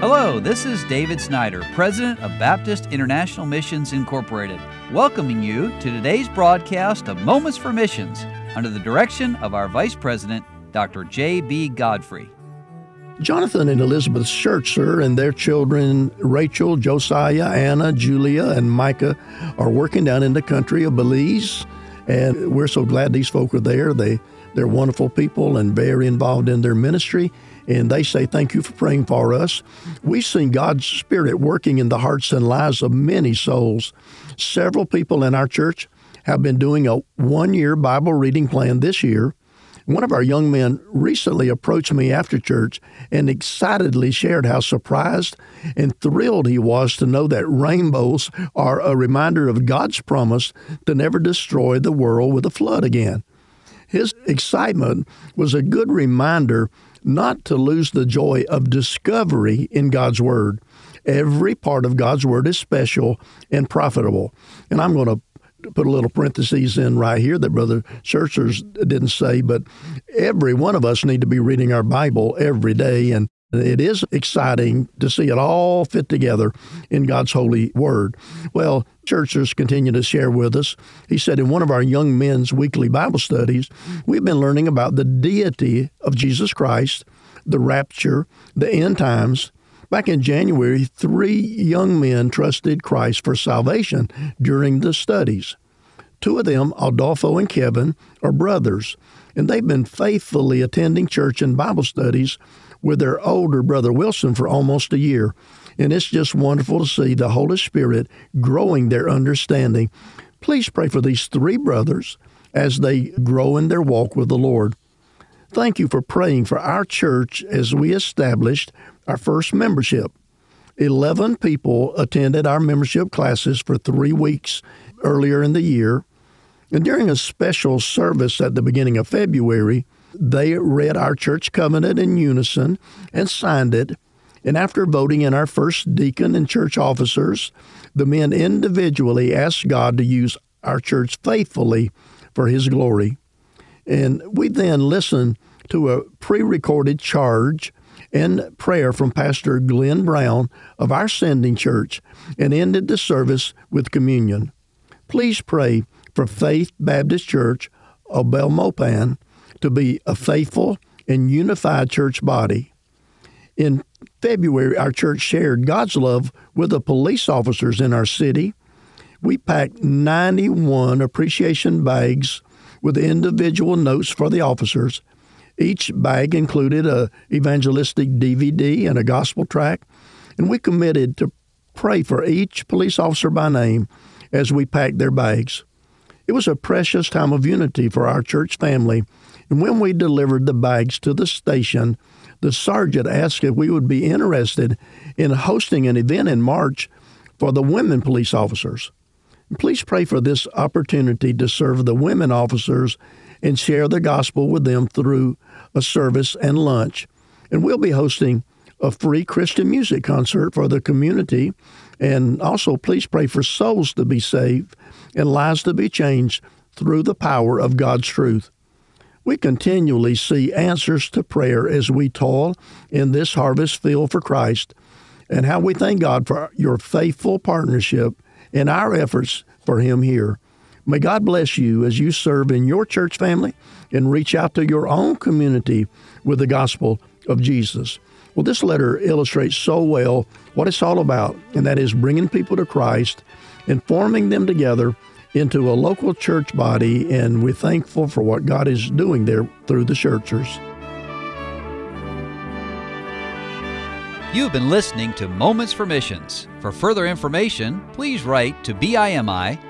Hello, this is David Snyder, President of Baptist International Missions Incorporated, welcoming you to today's broadcast of Moments for Missions under the direction of our Vice President, Dr. J.B. Godfrey. Jonathan and Elizabeth Schertzer and their children, Rachel, Josiah, Anna, Julia, and Micah, are working down in the country of Belize. And we're so glad these folk are there. They, they're wonderful people and very involved in their ministry and they say, Thank you for praying for us. We've seen God's Spirit working in the hearts and lives of many souls. Several people in our church have been doing a one year Bible reading plan this year. One of our young men recently approached me after church and excitedly shared how surprised and thrilled he was to know that rainbows are a reminder of God's promise to never destroy the world with a flood again. His excitement was a good reminder not to lose the joy of discovery in God's Word. Every part of God's Word is special and profitable. And I'm going to put a little parentheses in right here that Brother Schertzer's didn't say, but every one of us need to be reading our Bible every day. And it is exciting to see it all fit together in God's holy word. Well, churches continue to share with us. He said in one of our young men's weekly Bible studies, we've been learning about the deity of Jesus Christ, the rapture, the end times. Back in January, three young men trusted Christ for salvation during the studies. Two of them, Adolfo and Kevin, are brothers, and they've been faithfully attending church and Bible studies with their older brother Wilson for almost a year. And it's just wonderful to see the Holy Spirit growing their understanding. Please pray for these three brothers as they grow in their walk with the Lord. Thank you for praying for our church as we established our first membership. 11 people attended our membership classes for three weeks earlier in the year. And during a special service at the beginning of February, they read our church covenant in unison and signed it. And after voting in our first deacon and church officers, the men individually asked God to use our church faithfully for His glory. And we then listened to a pre recorded charge and prayer from Pastor Glenn Brown of our sending church and ended the service with communion. Please pray for Faith Baptist Church of Belmopan to be a faithful and unified church body. In February, our church shared God's love with the police officers in our city. We packed 91 appreciation bags with individual notes for the officers. Each bag included a evangelistic DVD and a gospel track, and we committed to pray for each police officer by name as we packed their bags. It was a precious time of unity for our church family and when we delivered the bags to the station, the sergeant asked if we would be interested in hosting an event in March for the women police officers. Please pray for this opportunity to serve the women officers and share the gospel with them through a service and lunch. And we'll be hosting a free Christian music concert for the community. And also, please pray for souls to be saved and lives to be changed through the power of God's truth. We continually see answers to prayer as we toil in this harvest field for Christ, and how we thank God for your faithful partnership in our efforts for Him here. May God bless you as you serve in your church family and reach out to your own community with the gospel of Jesus. Well, this letter illustrates so well what it's all about, and that is bringing people to Christ and forming them together into a local church body, and we're thankful for what God is doing there through the Schertzers. You've been listening to Moments for Missions. For further information, please write to BIMI,